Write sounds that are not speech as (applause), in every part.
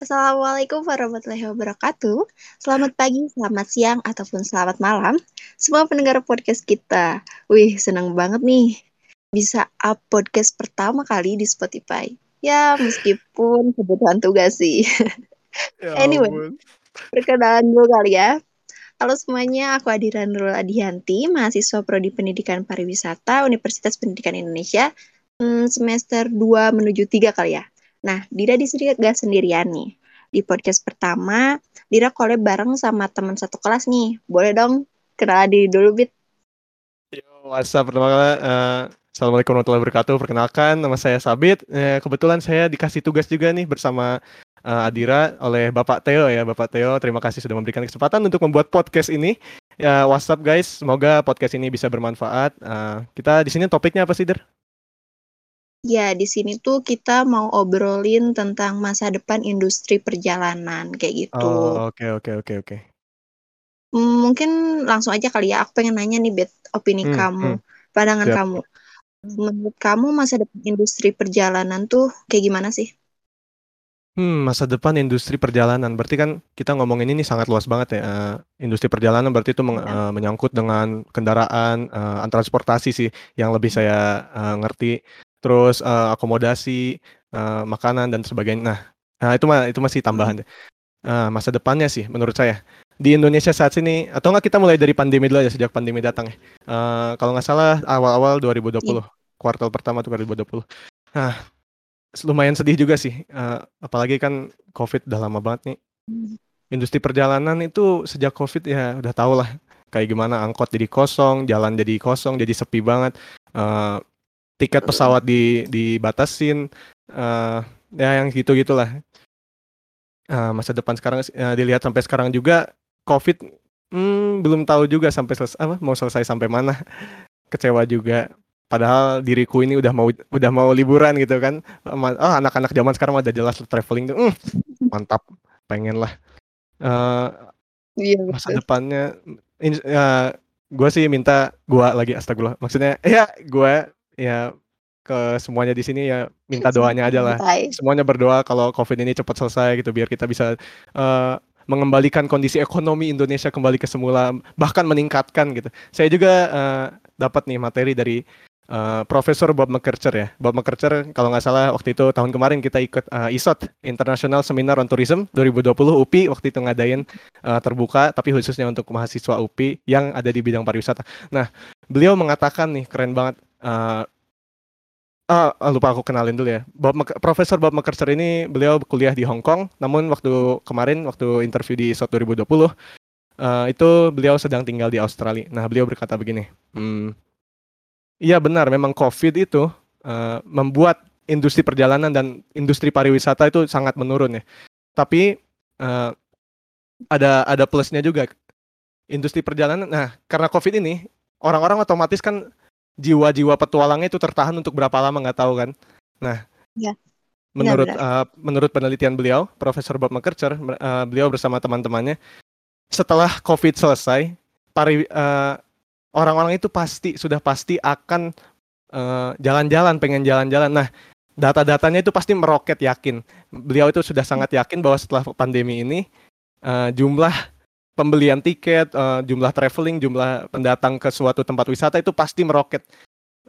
Assalamualaikum warahmatullahi wabarakatuh. Selamat pagi, selamat siang, ataupun selamat malam. Semua pendengar podcast kita. Wih, senang banget nih. Bisa up podcast pertama kali di Spotify. Ya, meskipun kebutuhan tugas sih. Ya (laughs) Anyway. ampun. Perkenalan dulu kali ya. Halo semuanya, aku Adira Nurul Adianti, mahasiswa Prodi Pendidikan Pariwisata Universitas Pendidikan Indonesia, hmm, semester 2 menuju 3 kali ya. Nah, Dira di sini gak sendirian nih. Di podcast pertama, Dira collab bareng sama teman satu kelas nih. Boleh dong kenalan diri dulu, Bit. Yo, what's up? Pertama eh, Assalamualaikum warahmatullahi wabarakatuh. Perkenalkan, nama saya Sabit. Eh, kebetulan saya dikasih tugas juga nih bersama eh, Adira oleh Bapak Theo ya. Bapak Theo, terima kasih sudah memberikan kesempatan untuk membuat podcast ini. Ya, what's up guys? Semoga podcast ini bisa bermanfaat. Eh, kita di sini topiknya apa sih, Der? Ya, di sini tuh kita mau obrolin tentang masa depan industri perjalanan, kayak gitu. Oh, oke oke oke oke. Hmm, mungkin langsung aja kali ya. Aku pengen nanya nih, Bet, opini Hmm, kamu, hmm. pandangan Siap. kamu. Menurut kamu masa depan industri perjalanan tuh kayak gimana sih? Hmm, masa depan industri perjalanan. Berarti kan kita ngomongin ini sangat luas banget ya. Eh, industri perjalanan berarti itu meng- eh, menyangkut dengan kendaraan, eh, transportasi sih yang lebih saya eh, ngerti. Terus eh, akomodasi, eh, makanan dan sebagainya. Nah, nah, itu mah itu masih tambahan deh. Eh, masa depannya sih menurut saya di Indonesia saat ini atau nggak kita mulai dari pandemi dulu aja sejak pandemi datang ya. Eh, kalau nggak salah awal-awal 2020, kuartal pertama tuh 2020. Nah, lumayan sedih juga sih. Eh, apalagi kan COVID udah lama banget nih. Industri perjalanan itu sejak COVID ya udah tau lah kayak gimana angkot jadi kosong, jalan jadi kosong, jadi sepi banget. Eh, tiket pesawat di dibatasin, eh, ya yang gitu gitulah. Eh, masa depan sekarang eh, dilihat sampai sekarang juga COVID hmm, belum tahu juga sampai selesai apa mau selesai sampai mana. Kecewa juga. Padahal diriku ini udah mau udah mau liburan gitu kan. Oh, anak-anak zaman sekarang udah jelas traveling tuh. Hmm, mantap. Pengen lah. Eh, Iya, masa betul. depannya ya gue sih minta gua lagi astagfirullah maksudnya ya gue ya ke semuanya di sini ya minta doanya aja lah semuanya berdoa kalau covid ini cepat selesai gitu biar kita bisa eh, mengembalikan kondisi ekonomi Indonesia kembali ke semula bahkan meningkatkan gitu saya juga eh, dapat nih materi dari eh, Profesor Bob McKercher ya Bob McKercher kalau nggak salah waktu itu tahun kemarin kita ikut eh, ISOT International Seminar on Tourism 2020 UPI waktu itu ngadain eh, terbuka tapi khususnya untuk mahasiswa UPI yang ada di bidang pariwisata. Nah, beliau mengatakan nih keren banget. Eh, ah, lupa aku kenalin dulu ya. Bob Profesor Bob McKercher ini beliau kuliah di Hong Kong. Namun waktu kemarin waktu interview di SOT 2020 eh, itu beliau sedang tinggal di Australia. Nah, beliau berkata begini. Hmm, Iya benar, memang COVID itu eh, membuat industri perjalanan dan industri pariwisata itu sangat menurun ya. Tapi eh, ada ada plusnya juga. Industri perjalanan, nah karena COVID ini orang-orang otomatis kan jiwa-jiwa petualangnya itu tertahan untuk berapa lama nggak tahu kan. Nah, Iya. menurut Benar-benar. eh, menurut penelitian beliau, Profesor Bob McKercher, eh, beliau bersama teman-temannya, setelah COVID selesai, pari eh, orang-orang itu pasti sudah pasti akan eh, jalan-jalan, pengen jalan-jalan. Nah, data-datanya itu pasti meroket yakin. Beliau itu sudah sangat yakin bahwa setelah pandemi ini eh, jumlah pembelian tiket, eh, jumlah traveling, jumlah pendatang ke suatu tempat wisata itu pasti meroket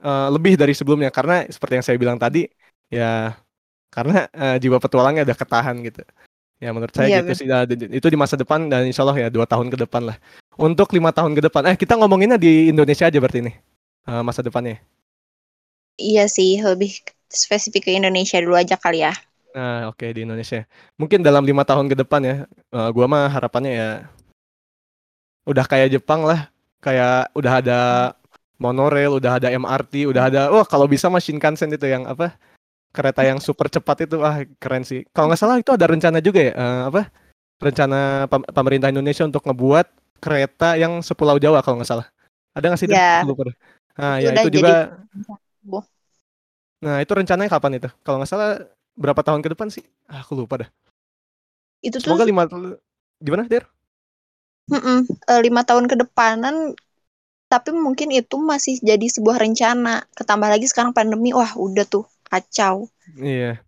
eh, lebih dari sebelumnya karena seperti yang saya bilang tadi ya karena eh, jiwa petualangnya udah ketahan gitu. Ya menurut saya Iya, gitu sih Nah, itu di masa depan dan insya Allah ya dua tahun ke depan lah. Untuk lima tahun ke depan, eh kita ngomonginnya di Indonesia aja berarti nih eh, masa depannya. Iya sih, lebih spesifik ke Indonesia dulu aja kali ya. Nah oke di Indonesia. Mungkin dalam lima tahun ke depan ya, eh, gua mah harapannya ya udah kayak Jepang lah, kayak udah ada monorail, udah ada MRT, udah ada, wah kalau bisa mah Shinkansen itu yang apa kereta yang super cepat itu, ah keren sih. Kalau nggak salah itu ada rencana juga ya, eh, apa rencana pem- pemerintah Indonesia untuk ngebuat kereta yang sepulau Jawa kalau nggak salah. Ada nggak sih? Ya, deh. Nah itu ya itu jadi juga. Bu. Nah itu rencananya kapan itu? Kalau nggak salah berapa tahun ke depan sih? Ah, aku lupa dah. itu tuh Semoga lima gimana Der? Mm-mm, eh, lima tahun ke depanan tapi mungkin itu masih jadi sebuah rencana. Ketambah lagi sekarang pandemi wah udah tuh kacau. Iya.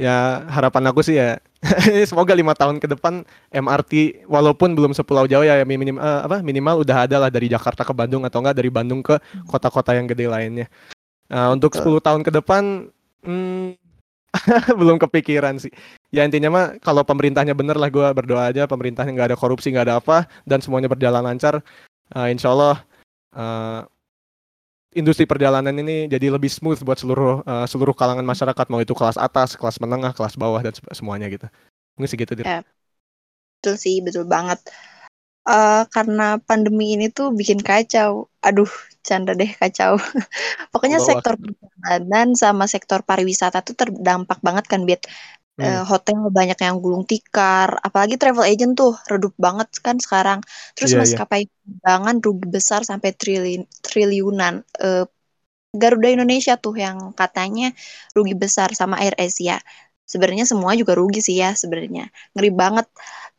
ya harapan aku sih ya (laughs) semoga lima tahun ke depan MRT walaupun belum sepulau Jawa ya minim uh, apa minimal udah ada lah dari Jakarta ke Bandung atau enggak dari Bandung ke kota-kota yang gede lainnya. Nah, untuk 10 tahun ke depan hmm, (laughs) belum kepikiran sih. Ya intinya mah kalau pemerintahnya bener lah gue berdoa aja pemerintahnya nggak ada korupsi nggak ada apa dan semuanya berjalan lancar. Uh, insya Allah uh, industri perjalanan ini jadi lebih smooth buat seluruh uh, seluruh kalangan masyarakat mau itu kelas atas, kelas menengah, kelas bawah dan semuanya gitu. Mungkin segitu deh. Ya. Betul sih, betul banget. Uh, karena pandemi ini tuh bikin kacau. Aduh, canda deh kacau. (laughs) Pokoknya Bawa. sektor perjalanan sama sektor pariwisata tuh terdampak banget kan, Bit. Hmm. Uh, hotel banyak yang gulung tikar, apalagi travel agent tuh redup banget kan sekarang. Terus yeah, iya. maskapai yeah. penerbangan rugi besar sampai triliun triliunan. Uh, Garuda Indonesia tuh yang katanya rugi besar sama Air Asia. Sebenarnya semua juga rugi sih ya sebenarnya. Ngeri banget.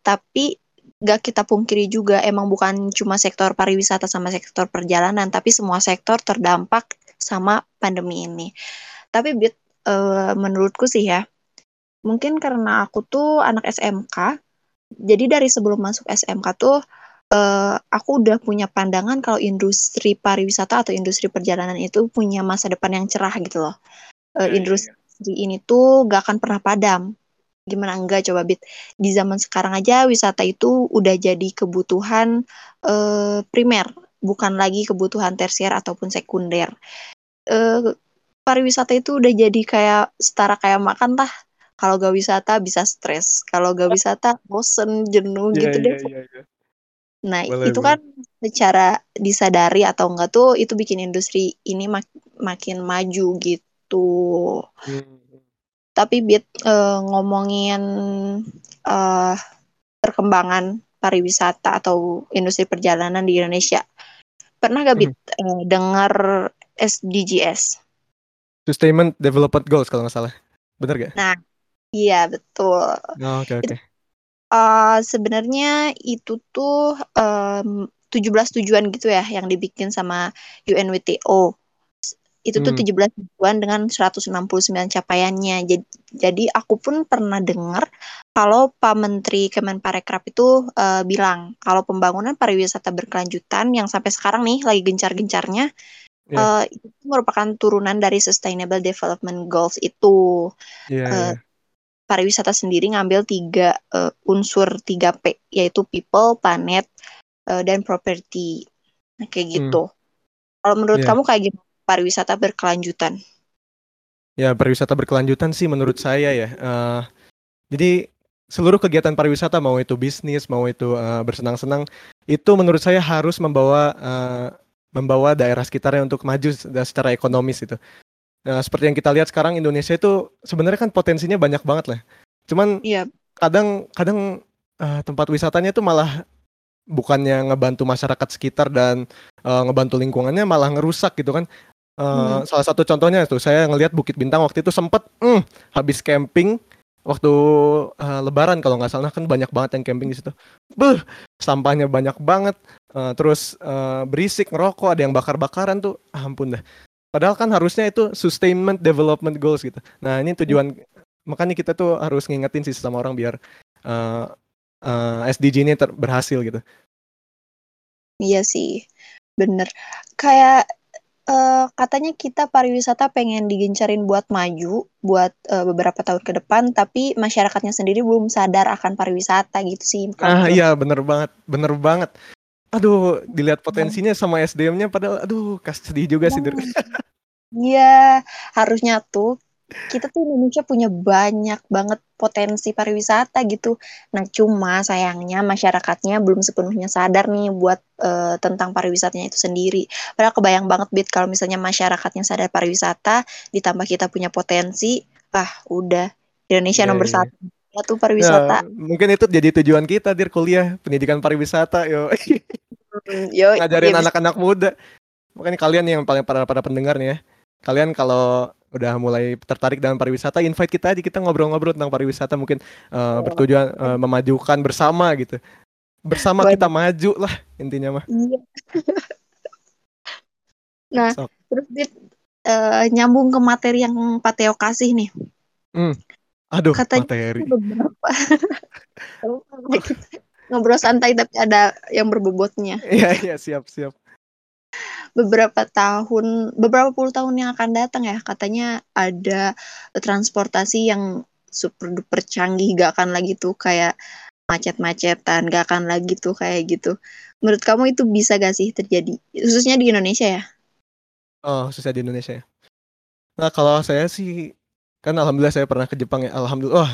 Tapi gak kita pungkiri juga emang bukan cuma sektor pariwisata sama sektor perjalanan, tapi semua sektor terdampak sama pandemi ini. Tapi bit uh, menurutku sih ya, mungkin karena aku tuh anak SMK jadi dari sebelum masuk SMK tuh uh, aku udah punya pandangan kalau industri pariwisata atau industri perjalanan itu punya masa depan yang cerah gitu loh. Uh, industri ini tuh gak akan pernah padam gimana enggak coba bit di zaman sekarang aja wisata itu udah jadi kebutuhan uh, primer bukan lagi kebutuhan tersier ataupun sekunder uh, pariwisata itu udah jadi kayak setara kayak makan tah kalau gak wisata bisa stres kalau gak wisata bosen jenuh yeah, gitu yeah, deh yeah, yeah. nah boleh, itu boleh. kan secara disadari atau enggak tuh itu bikin industri ini mak makin maju gitu hmm. Tapi bit uh, ngomongin uh, perkembangan pariwisata atau industri perjalanan di Indonesia pernah gak bit hmm. uh, dengar SDGs Sustainment Development Goals kalau nggak salah bener gak? Nah Iya betul. Oh, oke oke. Uh, sebenarnya itu tuh um, 17 tujuan gitu ya yang dibikin sama UNWTO. Itu tuh hmm. 17 tujuan dengan 169 capaiannya. Jadi, jadi aku pun pernah dengar kalau Pak Menteri Kemenparekraf itu uh, bilang kalau pembangunan pariwisata berkelanjutan yang sampai sekarang nih lagi gencar-gencarnya yeah. uh, itu merupakan turunan dari Sustainable Development Goals itu. Yeah, uh, yeah pariwisata sendiri ngambil tiga uh, unsur 3P yaitu people, planet, uh, dan property. Nah, kayak hmm. gitu. Hmm. Kalau menurut yeah. kamu kayak gimana pariwisata berkelanjutan? Ya, pariwisata berkelanjutan sih menurut saya ya. Uh, jadi seluruh kegiatan pariwisata mau itu bisnis, mau itu uh, bersenang-senang, itu menurut saya harus membawa uh, membawa daerah sekitarnya untuk maju secara ekonomis itu. Nah, seperti yang kita lihat sekarang Indonesia itu sebenarnya kan potensinya banyak banget lah. Cuman iya. kadang kadang uh, tempat wisatanya itu malah bukannya ngebantu masyarakat sekitar dan uh, ngebantu lingkungannya malah ngerusak gitu kan. Uh, hmm. Salah satu contohnya tuh saya ngelihat Bukit Bintang waktu itu sempet mm, habis camping waktu uh, Lebaran kalau nggak salah kan banyak banget yang camping di situ. Beuh, sampahnya banyak banget. Uh, terus uh, berisik ngerokok, ada yang bakar-bakaran tuh. Ah, ampun dah. Padahal kan harusnya itu sustainment development goals gitu. Nah ini tujuan makanya kita tuh harus ngingetin sih sama orang biar uh, uh, SDG ini ter berhasil gitu. Iya sih, bener. Kayak uh, katanya kita pariwisata pengen digencarin buat maju buat uh, beberapa tahun ke depan, tapi masyarakatnya sendiri belum sadar akan pariwisata gitu sih. Ah iya bener banget, bener banget. Aduh dilihat potensinya sama SDM-nya padahal aduh kas sedih juga sih Iya, harusnya tuh kita tuh Indonesia punya banyak banget potensi pariwisata gitu. Nah, cuma sayangnya masyarakatnya belum sepenuhnya sadar nih buat uh, tentang pariwisatanya itu sendiri. Padahal kebayang banget Bit kalau misalnya masyarakatnya sadar pariwisata, ditambah kita punya potensi, ah udah Indonesia yeah, nomor yeah. satu tuh pariwisata. Nah, mungkin itu jadi tujuan kita dir kuliah pendidikan pariwisata yo. Hmm, yo ngajarin iya, anak-anak muda. Makanya kalian yang paling para para pendengar nih ya. Kalian kalau udah mulai tertarik dengan pariwisata, invite kita aja kita ngobrol-ngobrol tentang pariwisata mungkin uh, oh. bertujuan uh, memajukan bersama gitu. Bersama kita maju lah intinya mah. Iya. (laughs) nah, so. terus uh, nyambung ke materi yang Pateo kasih nih. Hmm Aduh, Katanya materi. beberapa (laughs) ngobrol santai tapi ada yang berbobotnya. Iya, iya, siap, siap. Beberapa tahun, beberapa puluh tahun yang akan datang ya, katanya ada transportasi yang super duper canggih, gak akan lagi tuh kayak macet-macetan, gak akan lagi tuh kayak gitu. Menurut kamu itu bisa gak sih terjadi? Khususnya di Indonesia ya? Oh, khususnya di Indonesia ya. Nah, kalau saya sih kan alhamdulillah saya pernah ke Jepang ya. Alhamdulillah. Wah,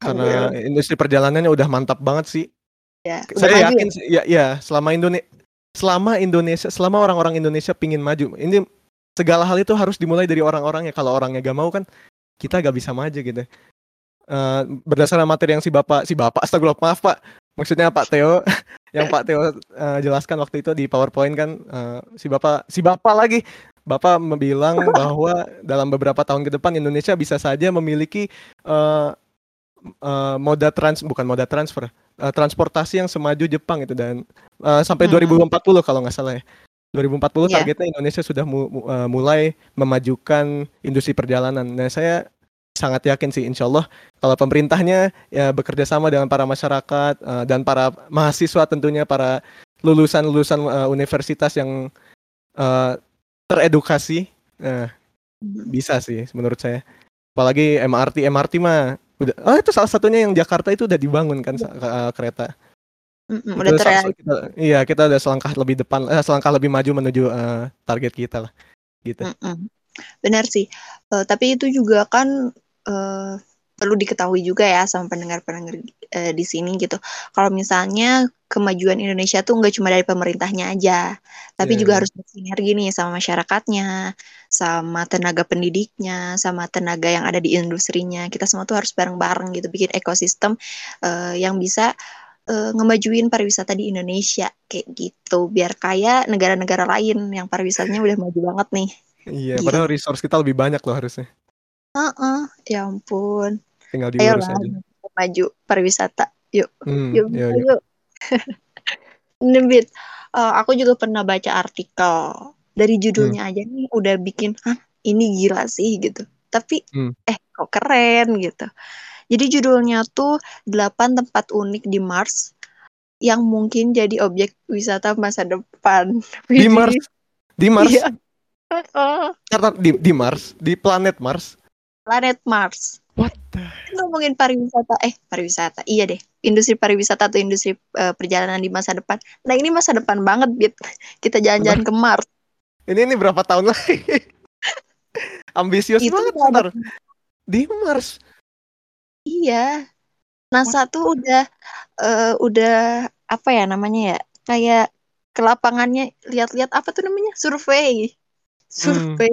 karena industri perjalanannya udah mantap banget sih. Ya, saya yakin ya, ya selama Indonesia selama Indonesia selama orang-orang Indonesia pingin maju ini segala hal itu harus dimulai dari orang-orangnya. Kalau orangnya gak mau kan kita gak bisa maju gitu. Eh, berdasarkan materi yang si bapak si bapak astagfirullah maaf pak. Maksudnya Pak Theo (laughs) yang Pak Theo eh, jelaskan waktu itu di PowerPoint kan eh, si bapak si bapak lagi. Bapak bilang bahwa dalam beberapa tahun ke depan Indonesia bisa saja memiliki eh, eh, moda trans bukan moda transfer eh, transportasi yang semaju Jepang itu dan eh, sampai Hmm. 2040 kalau nggak salah ya 2040 Iya. targetnya Indonesia sudah mu- eh, mulai memajukan industri perjalanan. Nah saya sangat yakin sih insya Allah kalau pemerintahnya ya bekerja sama dengan para masyarakat eh, dan para mahasiswa tentunya para lulusan-lulusan eh, universitas yang eh, teredukasi nah, bisa sih menurut saya apalagi MRT MRT mah udah oh itu salah satunya yang Jakarta itu udah dibangun kan eh, kereta Mm-mm, udah terrealisasi. kita- iya kita udah selangkah lebih depan eh, selangkah lebih maju menuju eh, target kita lah gitu Mm-mm. Benar sih. Eh, tapi itu juga kan eh, perlu diketahui juga ya sama pendengar-pendengar eh, di sini gitu. Kalau misalnya kemajuan Indonesia tuh nggak cuma dari pemerintahnya aja, tapi Iya, juga iya. harus bersinergi nih sama masyarakatnya, sama tenaga pendidiknya, sama tenaga yang ada di industrinya. Kita semua tuh harus bareng-bareng gitu bikin ekosistem eh, yang bisa eh, ngemajuin pariwisata di Indonesia kayak gitu. Biar kayak negara-negara lain yang pariwisatanya udah maju banget nih. Iya, Gitu. padahal resource kita lebih banyak loh harusnya. Heeh, ya ampun. Tinggal diurus Ayolah, aja. maju pariwisata. Yuk, Hmm, yuk, iya, yuk. iya. yuk. (laughs) Nebit, eh, aku juga pernah baca artikel. Dari Hmm. judulnya aja nih udah bikin, hah ini gila sih gitu. Tapi, Hmm. eh kok keren gitu. Jadi judulnya tuh 8 tempat unik di Mars yang mungkin jadi objek wisata masa depan. (laughs) Di. Mars, di Mars, Iya. (laughs) Heeh. karena di, di Mars, di planet Mars. Planet Mars. What? Ngomongin pariwisata eh pariwisata. Iya deh industri pariwisata atau industri eh, perjalanan di masa depan. Nah ini masa depan banget Bit kita jalan-jalan ke Mars. Ini ini berapa tahun lagi? (laughs) Ambisius Itu banget ntar. Di Mars. iya. NASA tuh udah eh, udah apa ya namanya ya kayak ke lapangannya lihat-lihat apa tuh namanya? Survei. Survei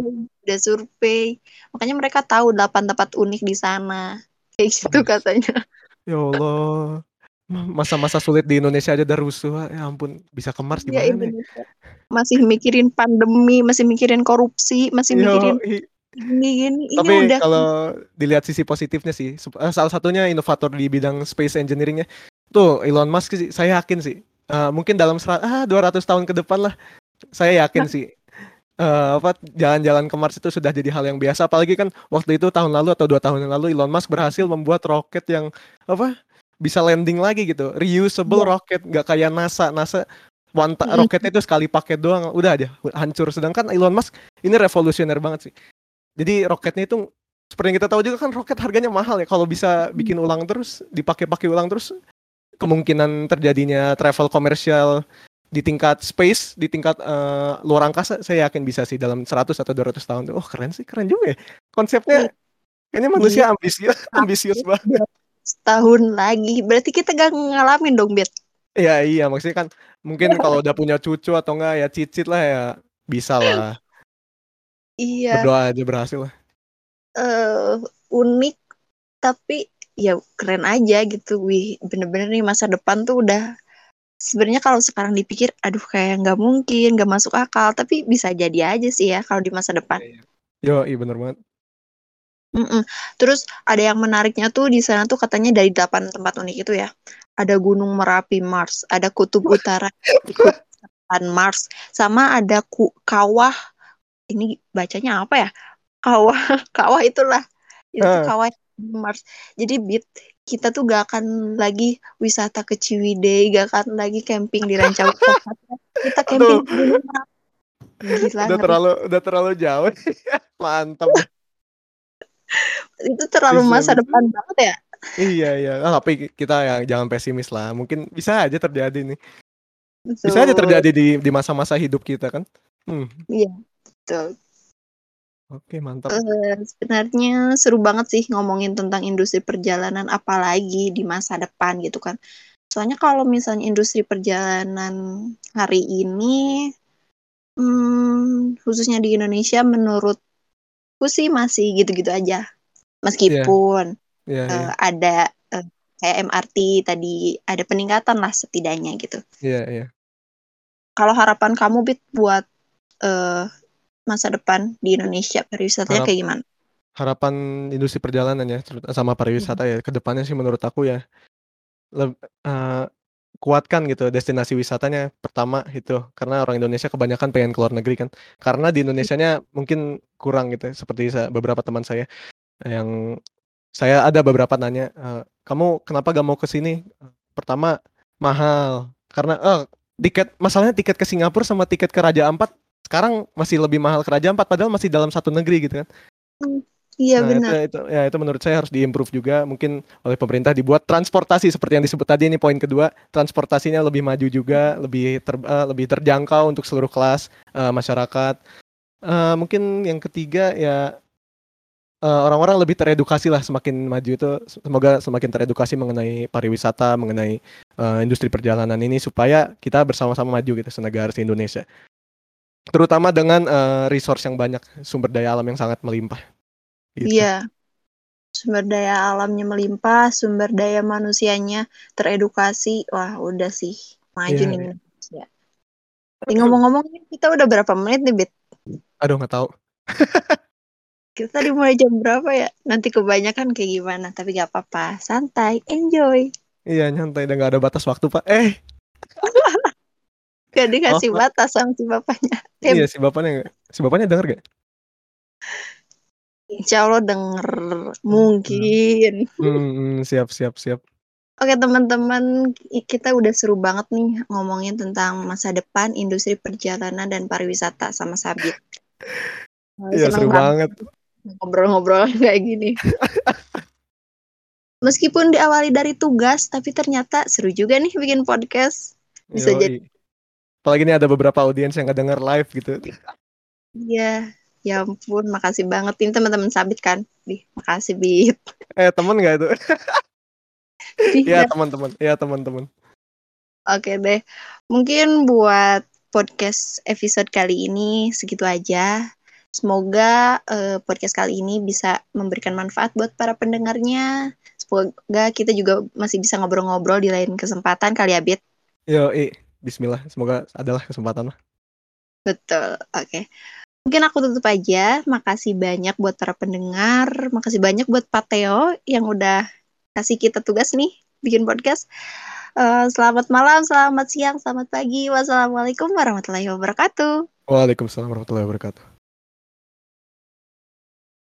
udah survei. Makanya mereka tahu 8 tempat unik di sana. Kayak gitu katanya. Ya Allah. Masa-masa sulit di Indonesia aja udah rusuh. Ya ampun, bisa ke Mars ya gimana nih? Indonesia. Masih mikirin pandemi masih mikirin korupsi masih mikirin Yo, i- gini-gini ini tapi udah. kalau dilihat sisi positifnya sih, eh, salah satunya inovator di bidang space engineeringnya, tuh Elon Musk sih, saya yakin sih, eh, mungkin dalam sera- ah 200 tahun ke depan lah, saya yakin sih, eh, apa jalan-jalan ke Mars itu sudah jadi hal yang biasa, apalagi kan waktu itu tahun lalu atau dua tahun yang lalu Elon Musk berhasil membuat roket yang apa bisa landing lagi gitu, reusable Iya. roket, nggak kayak NASA, NASA one ta- Mm-mm. roketnya itu sekali pakai doang, udah aja hancur, sedangkan Elon Musk ini revolusioner banget sih. Jadi roketnya itu seperti yang kita tahu juga kan roket harganya mahal ya. Kalau bisa bikin ulang terus, dipakai-pakai ulang terus, kemungkinan terjadinya travel komersial di tingkat space, di tingkat eh, luar angkasa, saya yakin bisa sih dalam 100 atau 200 tahun. Oh keren sih, keren juga ya. Konsepnya kayaknya manusia (laughs) ambisius, ambisius banget. setahun lagi berarti kita gak ngalamin dong Bet Iya iya, maksudnya kan mungkin kalau udah punya cucu atau enggak ya cicit lah ya bisa lah. iya Berdoa aja berhasil lah. eh unik tapi ya keren aja gitu wih bener-bener nih masa depan tuh udah sebenarnya kalau sekarang dipikir aduh kayak nggak mungkin nggak masuk akal tapi bisa jadi aja sih ya kalau di masa depan Yo, iya bener banget. Mm-mm. Terus ada yang menariknya tuh di sana tuh katanya dari delapan tempat unik itu ya. Ada Gunung Merapi Mars, ada Kutub Utara, Kutub Selatan Mars, sama ada ku, kawah. Ini bacanya apa ya? Kawah, (laughs) kawah itulah. Itu Ah. kawah Mars. Jadi Bit, kita tuh gak akan lagi wisata ke Ciwidey, gak akan lagi camping di Ranca Kita camping di rumah. Gila, udah terlalu udah terlalu jauh. (laughs) Mantap. Itu terlalu bisa, masa bisa. depan banget ya. Iya iya, ah, tapi kita yang jangan pesimis lah. Mungkin bisa aja terjadi nih. Betul. Bisa aja terjadi di di masa-masa hidup kita kan. Hmm. Iya, betul. Oke, mantap. Uh, sebenarnya seru banget sih ngomongin tentang industri perjalanan apalagi di masa depan gitu kan. Soalnya kalau misalnya industri perjalanan hari ini hmm, khususnya di Indonesia menurutku sih masih gitu-gitu aja. Meskipun yeah. Yeah, uh, yeah. ada uh, kayak MRT tadi ada peningkatan lah setidaknya gitu. Iya, yeah, iya. Yeah. Kalau harapan kamu Bit buat uh, masa depan di Indonesia pariwisatanya Harap, kayak gimana? Harapan industri perjalanan ya, sama pariwisata hmm. ya, ke depannya sih menurut aku ya, le, uh, kuatkan gitu destinasi wisatanya pertama itu karena orang Indonesia kebanyakan pengen keluar negeri kan. Karena di Indonesia-nya mungkin kurang gitu seperti saya, beberapa teman saya yang saya ada beberapa nanya uh, kamu kenapa gak mau ke sini? Pertama mahal. Karena uh, tiket masalahnya tiket ke Singapura sama tiket ke Raja Ampat sekarang masih lebih mahal kerajaan empat padahal masih dalam satu negeri gitu kan. Hmm, iya nah, benar. Itu, itu ya itu menurut saya harus diimprove juga mungkin oleh pemerintah dibuat transportasi seperti yang disebut tadi ini poin kedua transportasinya lebih maju juga lebih ter, uh, lebih terjangkau untuk seluruh kelas uh, masyarakat. Uh, mungkin yang ketiga ya orang-orang uh, lebih teredukasi lah semakin maju itu semoga semakin teredukasi mengenai pariwisata mengenai uh, industri perjalanan ini supaya kita bersama-sama maju gitu senegara se Indonesia terutama dengan uh, resource yang banyak sumber daya alam yang sangat melimpah. Gitu. iya. Sumber daya alamnya melimpah sumber daya manusianya teredukasi. Wah udah sih. Maju yeah, nih yeah. ngomong-ngomong kita udah berapa menit nih Bit? Aduh nggak tahu. (laughs) Kita tadi mulai jam berapa ya? Nanti kebanyakan kayak gimana tapi gak apa-apa. Santai enjoy. Iya nyantai. Dan gak ada batas waktu pak. Eh (laughs) Gak dikasih oh, batas sama si bapaknya. Iya si bapaknya si bapaknya denger gak? Insya Allah denger mungkin. Hmm, hmm, siap siap siap. Oke teman-teman kita udah seru banget nih ngomongin tentang masa depan industri perjalanan dan pariwisata sama Sabit. (laughs) Iya seru banget. Ngobrol-ngobrol (laughs) kayak gini. Meskipun diawali dari tugas, tapi ternyata seru juga nih bikin podcast. Bisa Yoi. jadi Apalagi ini ada beberapa audiens yang nggak denger live gitu. Iya, ya ampun, makasih banget ini teman-teman sabit kan. Di, makasih Bit. Eh, temen nggak itu? Iya, teman-teman. Iya, teman-teman. Oke deh. Mungkin buat podcast episode kali ini segitu aja. Semoga uh, podcast kali ini bisa memberikan manfaat buat para pendengarnya. Semoga kita juga masih bisa ngobrol-ngobrol di lain kesempatan kali ya, Bit. Yo, i. Bismillah, semoga adalah kesempatan lah. Betul, oke. Okay. Mungkin aku tutup aja. Makasih banyak buat para pendengar. Makasih banyak buat Pak Teo yang udah kasih kita tugas nih bikin podcast. Uh, selamat malam, selamat siang, selamat pagi. Wassalamualaikum warahmatullahi wabarakatuh. Waalaikumsalam warahmatullahi wabarakatuh.